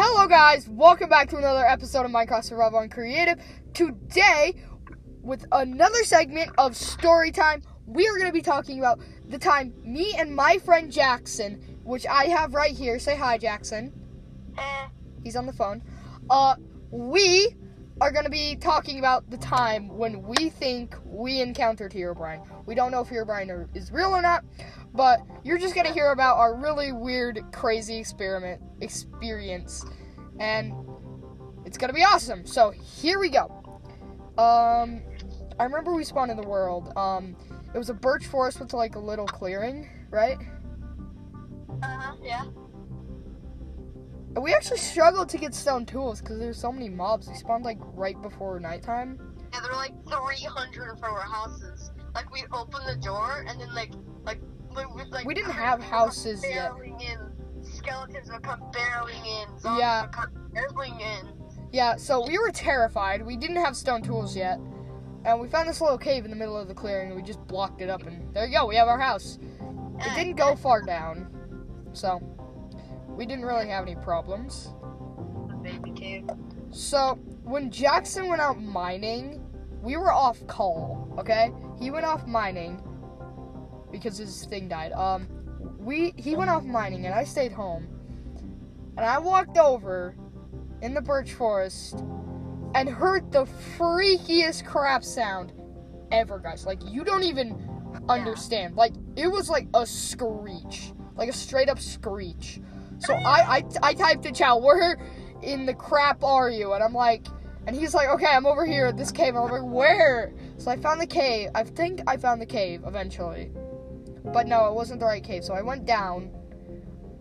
Hello, guys. Welcome back to another episode of Minecraft Survival and Creative. Today, with another segment of story time, we are going to be talking about the time me and my friend Jackson, which I have right here. Say hi, Jackson. Eh, He's on the phone. Uh, we are going to be talking about the time when we think we encountered Herobrine. We don't know if Herobrine are- is real or not, but you're just going to hear about our really weird, crazy experiment experience, and it's to be awesome. So here we go. Um, I remember we spawned in the world. Um, it was a birch forest with like a little clearing, right? uh-huh, yeah. And We actually struggled to get stone tools because there's so many mobs. We spawned like right before nighttime. Yeah, there were like 300 in front of our houses. Like, we'd open the door, and then, like, like, we, like... We didn't have houses yet. in. Skeletons would come barreling in. Zombies Yeah. would come barreling in. Yeah, so we were terrified. We didn't have stone tools yet. And we found this little cave in the middle of the clearing we just blocked it up and there you go, we have our house. It didn't go far down. So we didn't really have any problems. The baby cave. So when Jackson went out mining, we were off call, okay? He went off mining because his thing died. Um we he went off mining and I stayed home. And I walked over in the birch forest and heard the freakiest crap sound ever, guys. Like you don't even understand. Like it was like a screech. Like a straight up screech. So I I, I typed in chat, where in the crap are you? And I'm like and he's like, okay, I'm over here at this cave. I'm like, where? So I found the cave. I think I found the cave eventually. But no, it wasn't the right cave. So I went down.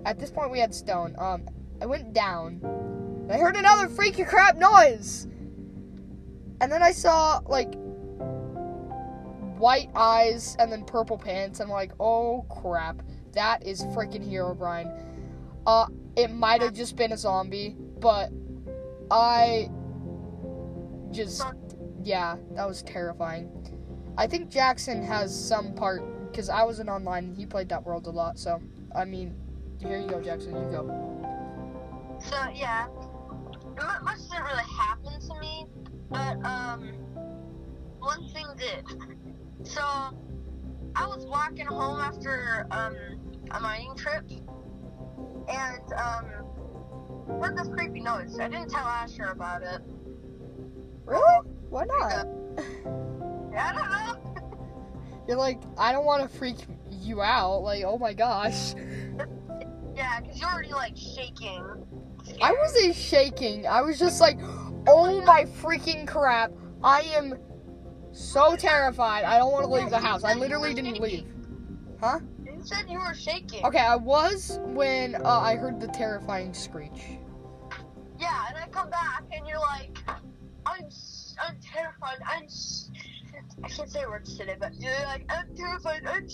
At this point, we had stone. Um, I went down. I heard another freaky crap noise. And then I saw like white eyes and then purple pants. I'm like, oh crap, that is freaking Herobrine. Uh, it might have just been a zombie, but I just yeah, that was terrifying. I think Jackson has some part because I wasn't online and he played that world a lot. So I mean, here you go, Jackson. You go. So, yeah. Mu- Much didn't really happen to me, but, um, one thing did. So, I was walking home after, um, a mining trip, and, um, heard this creepy noise. I didn't tell Asher about it. Really? Why not? Yeah, I don't know. You're like, I don't want to freak you out. Like, oh my gosh. Yeah, because you're already, like, shaking. I wasn't shaking. I was just like, oh my freaking crap. I am so terrified. I don't want to leave the house. I literally didn't leave. Huh? You said you were shaking. Okay, I was when uh, I heard the terrifying screech. Yeah, and I come back and you're like, I'm, I'm terrified. I'm. I can't say words today, but you're like, I'm terrified. I'm.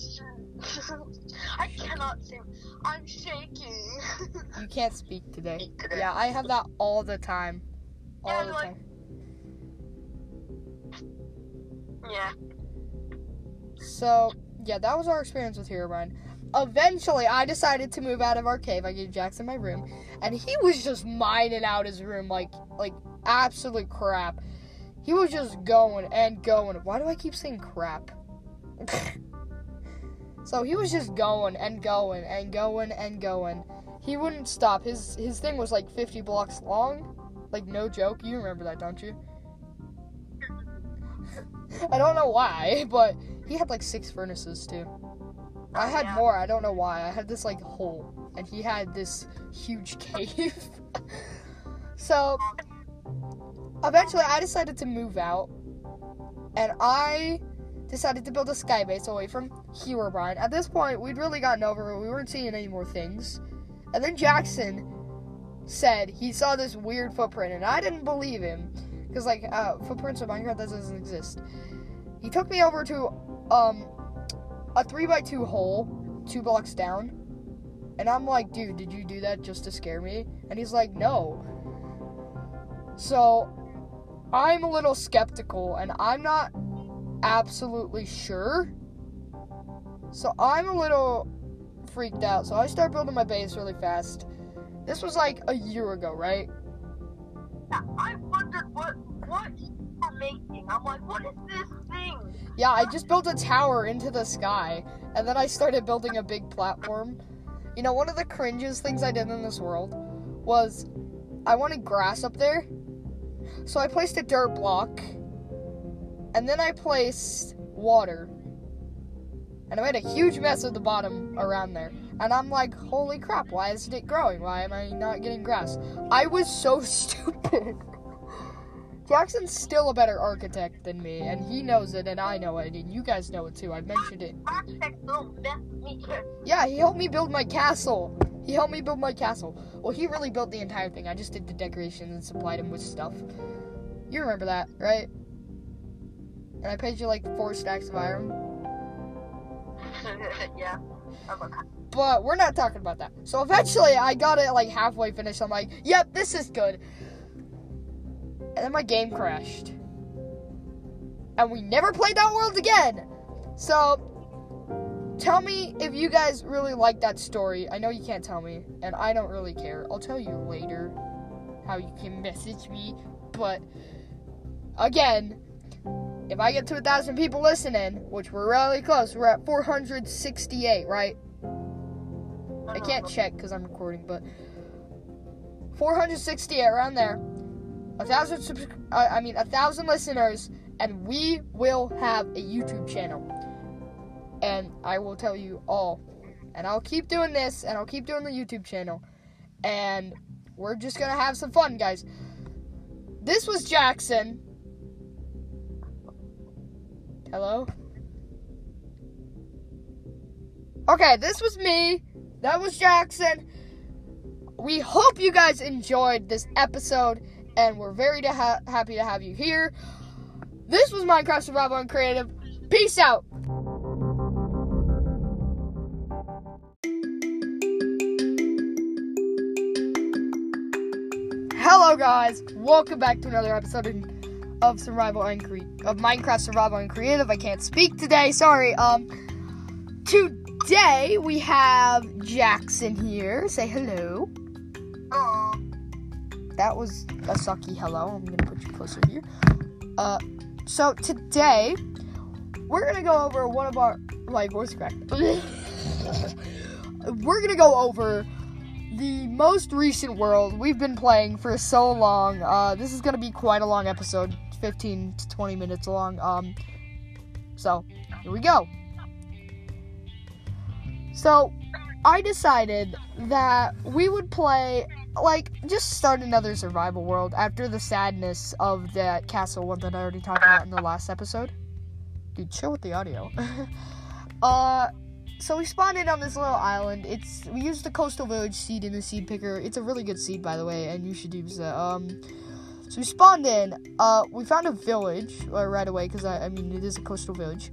I cannot say. I'm shaking. You can't speak today. Yeah, I have that all the time. All Yeah, the like- time. yeah. So, yeah, that was our experience with Herobrine. Eventually, I decided to move out of our cave. I gave Jackson my room, and he was just mining out his room like, like absolute crap. He was just going and going. Why do I keep saying crap? so he was just going and going and going and going. He wouldn't stop. His his thing was like 50 blocks long. Like no joke. You remember that, don't you? I don't know why, but he had like six furnaces too. I had yeah. more. I don't know why. I had this like hole, and he had this huge cave. so eventually, I decided to move out, and I decided to build a sky base away from Herobrine. At this point, we'd really gotten over it. We weren't seeing any more things, and then Jackson said he saw this weird footprint, and I didn't believe him because like uh, footprints of Minecraft that doesn't exist. He took me over to um a three by two hole, two blocks down, and I'm like, dude, did you do that just to scare me? And he's like, no. So I'm a little skeptical, and I'm not absolutely sure. So I'm a little freaked out. So I start building my base really fast. This was like a year ago, right? I wondered what what you were making. I'm like, what is this thing? Yeah, I just built a tower into the sky, and then I started building a big platform. You know, one of the cringiest things I did in this world was I wanted grass up there. So I placed a dirt block, and then I placed water. And I made a huge mess at the bottom around there. And I'm like, holy crap, why isn't it growing? Why am I not getting grass? I was so stupid. Jackson's still a better architect than me, and he knows it, and I know it, and you guys know it too. I mentioned it. Architect don't mess. Yeah, he helped me build my castle. He helped me build my castle. Well, he really built the entire thing. I just did the decorations and supplied him with stuff. You remember that, right? And I paid you like four stacks of iron. yeah. But we're not talking about that. So eventually I got it like halfway finished. I'm like, yep, this is good. And then my game crashed. And we never played that world again. So tell me if you guys really like that story. I know you can't tell me, and I don't really care. I'll tell you later how you can message me. But again, if I get to a thousand people listening, which we're really close, we're at 468, right? I can't check because I'm recording, but 468 around there. A thousand, subs- uh, I mean, a thousand listeners, and we will have a YouTube channel. And I will tell you all. And I'll keep doing this, and I'll keep doing the YouTube channel. And we're just gonna have some fun, guys. This was Jackson. Hello? Okay, this was me. That was Jackson. We hope you guys enjoyed this episode, and we're very to ha- happy to have you here. This was Minecraft Survival and Creative. Peace out. Hello, guys. Welcome back to another episode of Survival and Cre- of Minecraft Survival and Creative. I can't speak today. Sorry. Um, today we have Jackson here. Say hello. Oh, That was a sucky hello. I'm gonna put you closer here. Uh, so today we're gonna go over one of our my voice cracked. we're gonna go over the most recent world we've been playing for so long. Uh, this is gonna be quite a long episode, 15 to 20 minutes long. Um, so here we go. So I decided that we would play like just start another survival world after the sadness of that castle one that I already talked about in the last episode. Dude, chill with the audio. uh so we spawned in on this little island. It's we used the coastal village seed in the seed picker. It's a really good seed by the way, and you should use it. Um so we spawned in. Uh we found a village uh, right away because I, I mean it is a coastal village.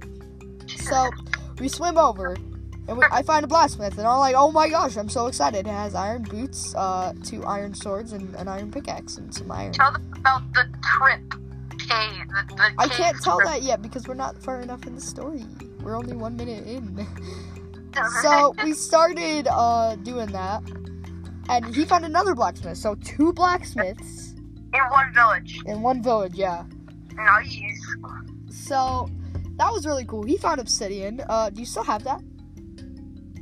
So we swim over and we, I find a blacksmith, and I'm like, oh my gosh, I'm so excited. It has iron boots, uh, two iron swords, and an iron pickaxe, and some iron. tell them about the trip cave. The, the I can't tell trip. that yet because we're not far enough in the story. We're only one minute in. so we started uh, doing that, and he found another blacksmith. So two blacksmiths in one village. in one village, yeah. Nice. So that was really cool. He found obsidian. Uh, do you still have that?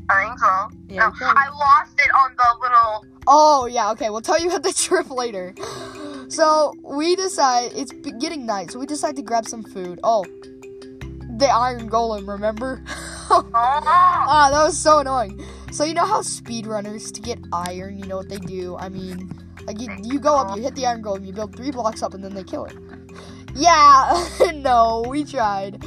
I think so. Yeah, no, I lost it on the little. Oh yeah, okay. We'll tell you about the trip later. So we decide it's getting night, so we decide to grab some food. Oh, the iron golem, remember? Ah, that was so annoying. So you know how speedrunners to get iron, you know what they do? I mean, like you, you go up, you hit the iron golem, you build three blocks up, and then they kill it. Yeah, no, we tried.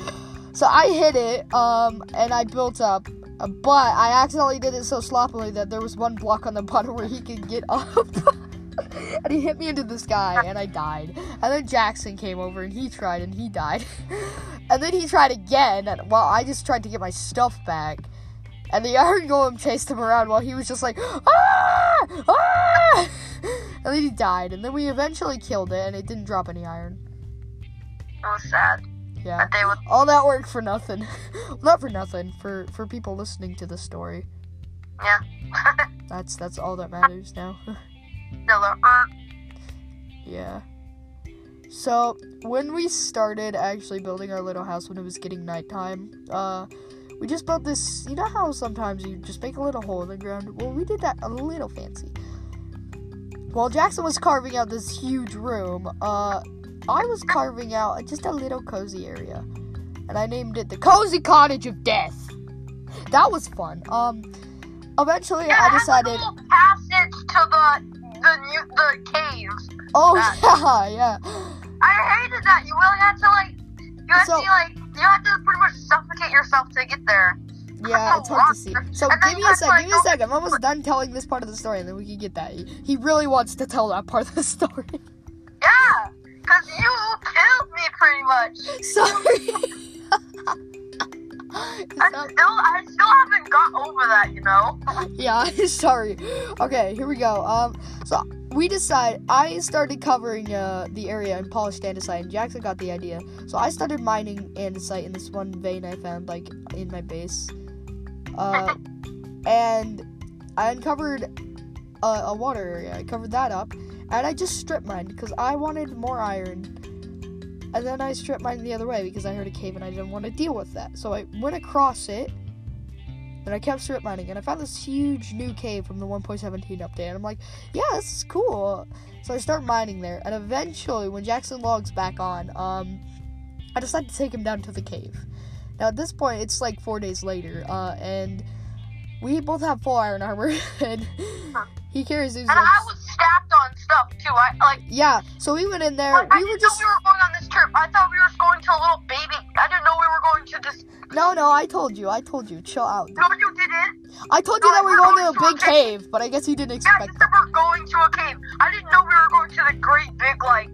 So I hit it, um, and I built up, but I accidentally did it so sloppily that there was one block on the bottom where he could get up. and he hit me into the sky, and I died. And then Jackson came over, and he tried, and he died. and then he tried again, and well, I just tried to get my stuff back. And the Iron Golem chased him around while he was just like, ah! Ah! And then he died, and then we eventually killed it, and it didn't drop any iron. it was sad. Yeah. But they would. All that work for nothing. Not for nothing. For for people listening to the story. Yeah. That's that's all that matters now. Yeah. So when we started actually building our little house when it was getting nighttime, uh, we just built this. You know how sometimes you just make a little hole in the ground? Well, we did that a little fancy. While Jackson was carving out this huge room, uh, I was carving out just a little cozy area, and I named it the Cozy Cottage of Death. That was fun. Um, eventually yeah, I it has a decided. passage to the the new, the caves. Oh that. yeah, yeah. I hated that. You really had to like, you had So- to like, you had to pretty much suffocate yourself to get there. Yeah, it's hard to see. So And give me a sec. Give me a like, sec. I'm almost done telling this part of the story, and then we can get that. He, he really wants to tell that part of the story. Yeah, cause you killed me pretty much. Sorry. I still, I still haven't got over that. You know. yeah, sorry. Okay, here we go. Um, so we decide. I started covering uh the area in polished andesite, and Jackson got the idea. So I started mining andesite in this one vein I found, like in my base. Uh, and I uncovered a, a water area. I covered that up, and I just strip mined because I wanted more iron. And then I strip mined the other way because I heard a cave and I didn't want to deal with that. So I went across it and I kept strip mining, and I found this huge new cave from the 1.17 update. And I'm like, yeah, this is cool. So I start mining there, and eventually, when Jackson logs back on, um, I decide to take him down to the cave. Now at this point, it's like four days later, uh, and we both have full iron armor, and he carries his. And I was stacked on stuff too. I like. yeah, so we went in there. I We were didn't just know we were going on this trip. I thought we were going to a little baby. I didn't know we were going to this. no, no. I told you. I told you. Chill out. No, you didn't. I told you that we were we're going to a big to a cave, but I guess you didn't expect you that. we're going to a cave. I didn't know we were going to the great big like,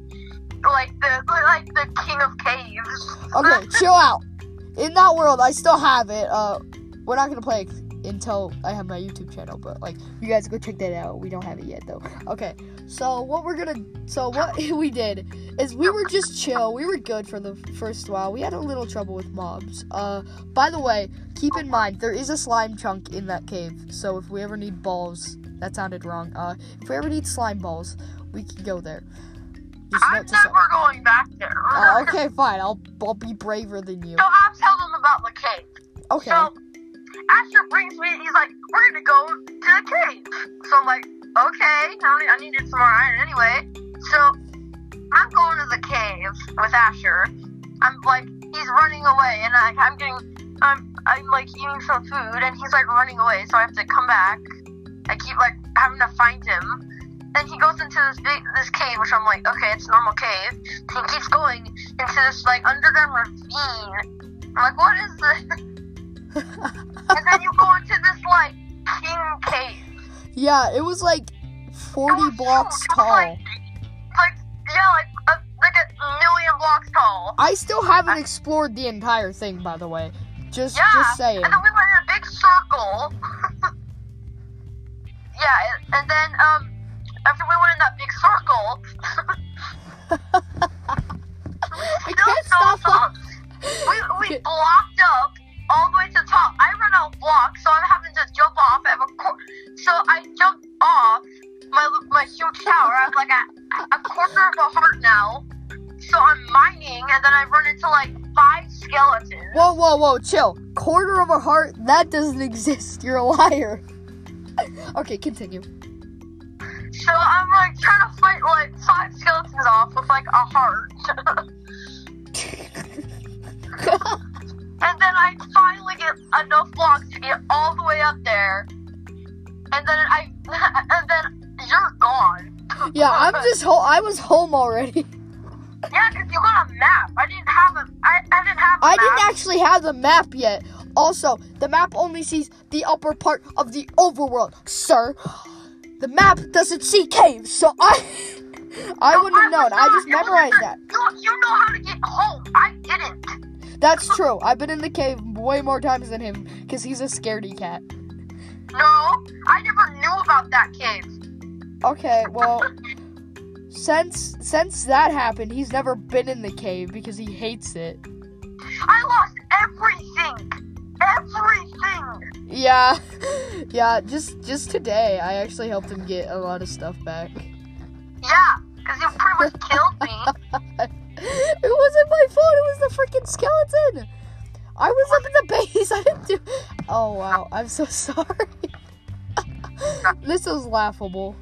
like the like the king of caves. Okay, chill out. In that world, I still have it. Uh, we're not gonna play until I have my YouTube channel, but like, you guys go check that out. We don't have it yet though. Okay, so what we're gonna, so what we did is we were just chill. We were good for the first while. We had a little trouble with mobs. Uh, by the way, keep in mind there is a slime chunk in that cave. So if we ever need balls, that sounded wrong. Uh, if we ever need slime balls, we can go there. Just I'm never going back there. Oh, okay, fine. I'll I'll be braver than you. So I'll tell them about the cave. Okay. So Asher brings me. He's like, "We're gonna go to the cave." So I'm like, "Okay." I, need, I needed some more iron anyway. So I'm going to the cave with Asher. I'm like, he's running away, and I, I'm getting, I'm, I'm like eating some food, and he's like running away. So I have to come back. I keep like having to find him. Then he goes into this big this cave, which I'm like, okay, it's a normal cave. He keeps going into this like underground ravine. I'm like, what is this? and then you go into this like king cave. Yeah, it was like 40 was blocks huge. Tall. Like, like yeah, like a, like a million blocks tall. I still haven't explored the entire thing, by the way. Just, Yeah, just saying. And then we went in a big circle. yeah, and, and then um, after we went in that big circle, I can't stop. some- we we blocked up all the way to the top. I ran out of blocks, so I'm having to jump off. I have a cor- so I jumped off my my huge tower. I have like a, a quarter of a heart now. So I'm mining, and then I run into like five skeletons. Whoa, whoa, whoa, chill. Quarter of a heart? That doesn't exist. You're a liar. okay, continue. So I'm like trying to fight like five skeletons off with like a heart. and then I finally get enough blocks to get all the way up there. And then I and then you're gone. yeah, I'm just ho- I was home already. Yeah, because you got a map. I didn't have a I, I didn't have a I map. didn't actually have the map yet. Also, the map only sees the upper part of the overworld, sir. The map doesn't see caves, so I I No, wouldn't have known. was I just memorized that. You, you know how to get home. I didn't. That's true. I've been in the cave way more times than him because he's a scaredy cat. No, I never knew about that cave. Okay, well, since since that happened, he's never been in the cave because he hates it. I lost everything. Everything. Yeah, Yeah, just just today, I actually helped him get a lot of stuff back. Yeah, because you pretty much killed me. it wasn't my fault. It was the freaking skeleton. I was up in the base. I didn't do. Oh wow, I'm so sorry. this was laughable.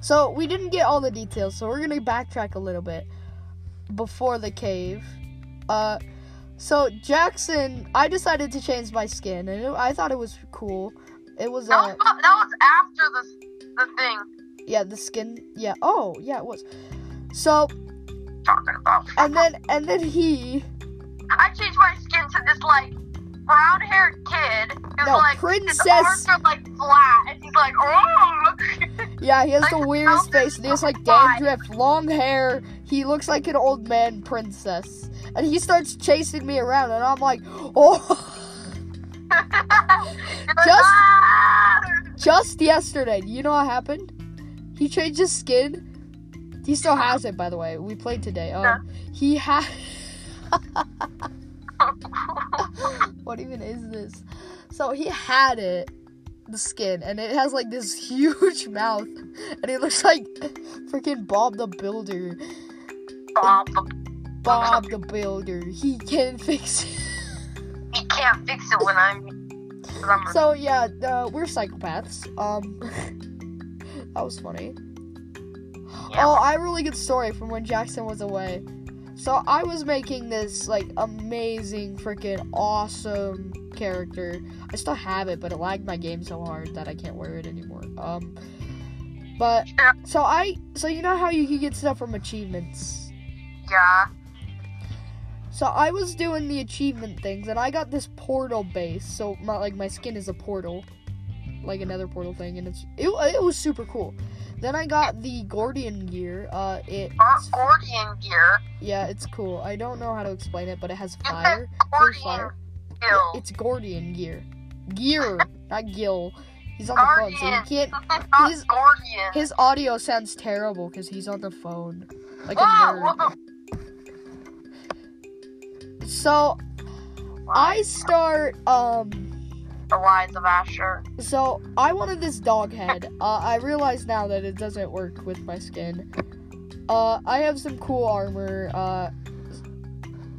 So we didn't get all the details, so we're gonna backtrack a little bit before the cave. Uh, so Jackson, I decided to change my skin, and it, I thought it was cool. It was that, uh, was, that was after the the thing. yeah, the skin. Yeah. Oh, yeah, it was. So Talking about. and then and then he I changed my skin to this like brown haired kid who's No, like princess. his arms are like flat and he's like oh yeah he has the weirdest face and he has like dandruff, long hair. He looks like an old man princess, and he starts chasing me around, and I'm like, oh. You're like, Just- "Ah!" Just yesterday, you know what happened? He changed his skin. He still has it, by the way. We played today. Um, he had. what even is this? So he had it, the skin, and it has like this huge mouth, and it looks like freaking Bob the Builder. Bob, Bob the Builder. He can fix it. he can't fix it when I'm. So yeah, uh, we're psychopaths. Um, that was funny. Yeah. Oh, I have a really good story from when Jackson was away. So I was making this like amazing, freaking awesome character. I still have it, but it lagged my game so hard that I can't wear it anymore. Um, but so I, so you know how you can get stuff from achievements. yeah. So I was doing the achievement things, and I got this portal base. So my like my skin is a portal, like another portal thing, and it's it, it was super cool. Then I got the Gordian gear. Uh, it Gordian gear. yeah, it's cool. I don't know how to explain it, but it has fire. Gordian fire. Gill. It's Gordian gear. Gear, not Gil. He's on the phone, so Guardian. he can't. His- His audio sounds terrible because he's on the phone, like a nerd. whoa. So I start um. The lies of Asher. So I wanted this dog head. Uh, I realize now that it doesn't work with my skin. Uh, I have some cool armor. Uh,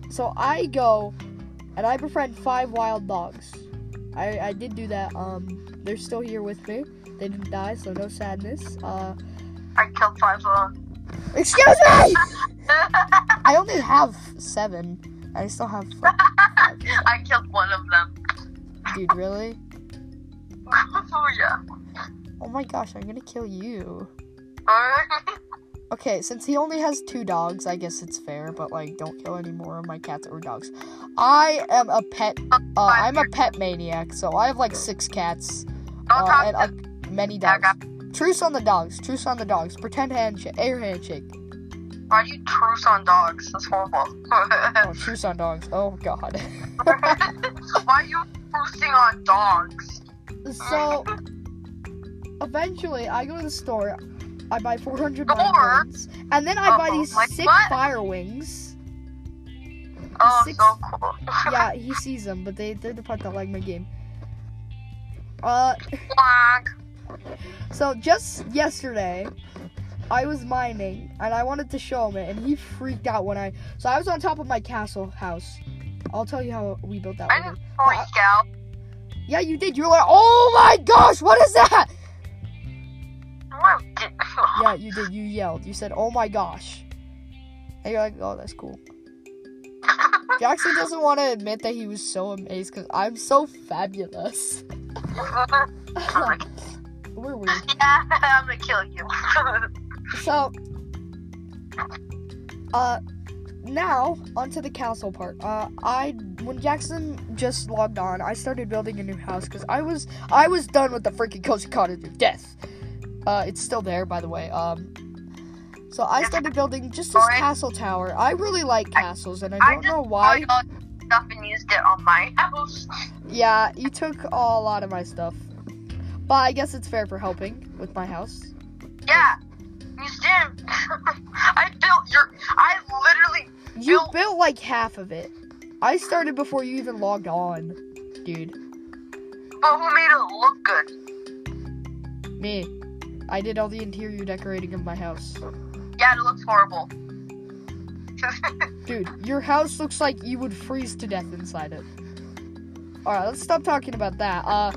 so I go and I befriend five wild dogs. I, I did do that. Um, they're still here with me. They didn't die, so no sadness. Uh, I killed five of them. excuse me. I only have seven. I still have. I killed one of them. Dude, really? oh yeah. Oh my gosh, I'm gonna kill you. Okay, since he only has two dogs, I guess it's fair, but like, don't kill any more of my cats or dogs. I am a pet. Uh, I'm a pet maniac, so I have like six cats uh, and uh, many dogs. Truce on the dogs. Truce on the dogs. Pretend handshake. Air handshake. Why do you truce on dogs? That's horrible. Oh, truce on dogs. Oh god. Why are you trucing on dogs? so, eventually, I go to the store. I buy 400 Store? and then I buy these like sick what? fire wings. Oh, Six- so cool. yeah, he sees them, but they they're the part that like my game. Uh, so just yesterday, I was mining and I wanted to show him it, and he freaked out when I. So I was on top of my castle house. I'll tell you how we built that. I later. didn't freak out. Yeah, you did. You were like, "Oh my gosh, what is that?" Yeah, you did. You yelled. You said, "Oh my gosh," and you're like, "Oh, that's cool." Jackson doesn't want to admit that he was so amazed because I'm so fabulous. We're weird. yeah, I'm gonna kill you. So, uh, now onto the castle part. Uh, I when Jackson just logged on, I started building a new house because I was I was done with the freaking cozy cottage of death. Uh, it's still there, by the way. Um, so I started building just this castle tower. I really like castles, and I I don't just know why. stuff and used it on my house. Yeah, you took a lot of my stuff, but I guess it's fair for helping with my house. Yeah, you. I built your. I literally You Built- built like half of it. I started before you even logged on, dude. But who made it look good? Me. I did all the interior decorating of my house. Yeah, it looks horrible. Dude, your house looks like you would freeze to death inside it. Alright, let's stop talking about that. Uh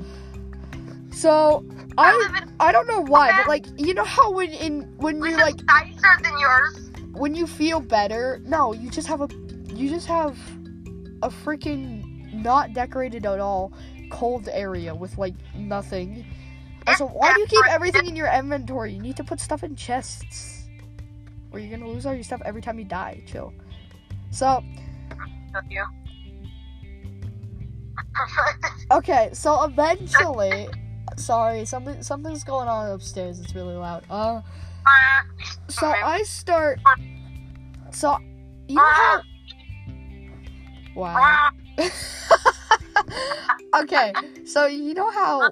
so I I live in I don't know why, but like you know how when in when you like nicer than yours. when you feel better, no, you just have a you just have a freaking not decorated at all cold area with like nothing. Also, why do you keep everything in your inventory? You need to put stuff in chests. Or you're gonna lose all your stuff every time you die. Chill. So, okay, so eventually sorry, something something's going on upstairs, it's really loud. Uh so I start so you know how Wow. okay, so you know how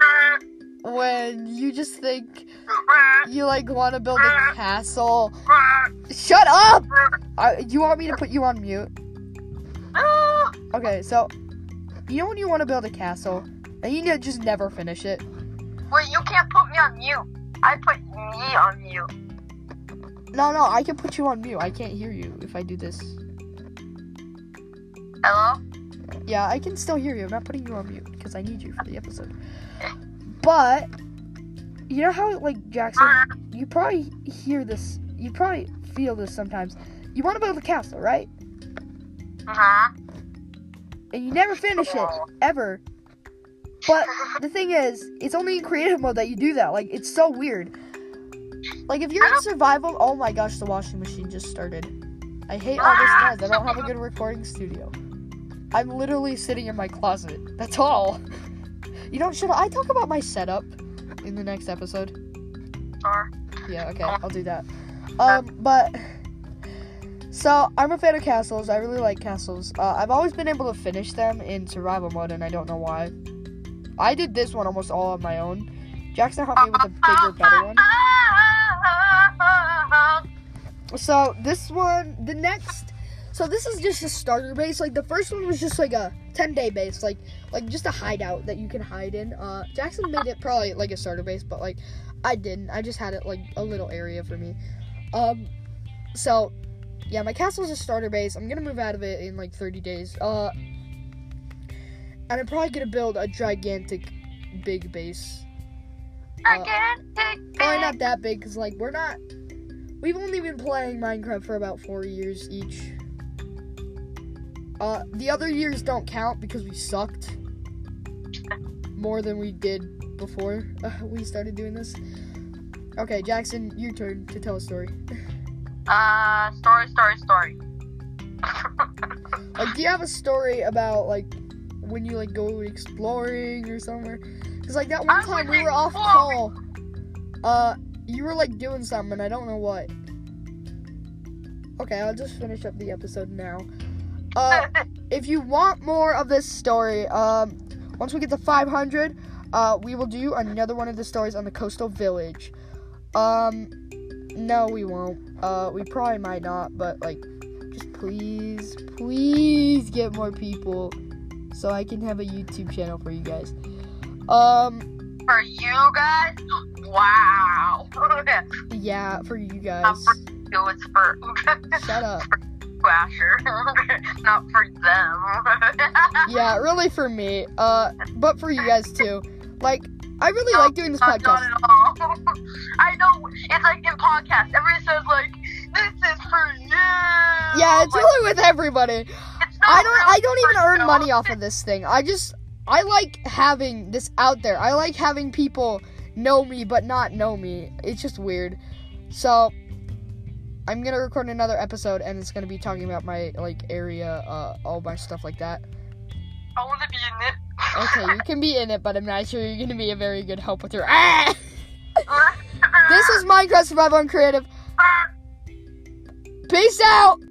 when you just think you like want to build a castle. Shut up! Uh, you want me to put you on mute? Okay, so you know when you want to build a castle and you just never finish it. Wait, you can't put me on mute. I put me on mute. No, no, I can put you on mute. I can't hear you if I do this. Hello? Yeah, I can still hear you. I'm not putting you on mute because I need you for the episode. But you know how like Jackson, you probably hear this. You probably feel this sometimes. You want to build a castle, right? Uh-huh. And you never finish it ever. But the thing is, it's only in creative mode that you do that. Like it's so weird. Like if you're in survival, oh my gosh, the washing machine just started. I hate all this noise. I don't have a good recording studio. I'm literally sitting in my closet. That's all. You know, should I talk about my setup in the next episode? Sure. Yeah, okay, I'll do that. Um, but so I'm a fan of castles. I really like castles. Uh, I've always been able to finish them in survival mode, and I don't know why. I did this one almost all on my own. Jackson helped me with a bigger, better one. So this one, the next, so this is just a starter base. Like the first one was just like a 10 day base, like like just a hideout that you can hide in. Uh, Jackson made it probably like a starter base, but like I didn't. I just had it like a little area for me. Um, so yeah, my castle's a starter base. I'm gonna move out of it in like 30 days. Uh, and I'm probably gonna build a gigantic, big base. Probably not that big, cause like we're not. We've only been playing Minecraft for about four years each. Uh, the other years don't count because we sucked more than we did before uh, we started doing this. Okay, Jackson, your turn to tell a story. Uh, story, story, story. Like, do you have a story about like when you like go exploring or somewhere? Cause like that one time we were off call. Uh, you were like doing something, and I don't know what. Okay, I'll just finish up the episode now. Uh, if you want more of this story, um, once we get to 500, uh, we will do another one of the stories on the coastal village. Um, no, we won't. Uh, we probably might not, but like, just please, please get more people so I can have a YouTube channel for you guys. Um, For you guys? Wow. yeah, for you guys. Not for you, it's for Shut up. Asher. Not for them. Yeah, really for me. Uh, but for you guys too. Like, I really No, like doing this Not, not podcast. at all. I know. It's like in podcasts. Everyone says like, "This is for you." Yeah, it's really with everybody. I don't. I don't even earn money off of this thing. I just. I like having this out there. I like having people know me but not know me. It's just weird. So. I'm gonna record another episode, and it's gonna be talking about my like area, uh, all my stuff like that. I want to be in it. Okay, you can be in it, but I'm not sure you're gonna be a very good help with your. Ah! This is Minecraft Survival and Creative. Peace out.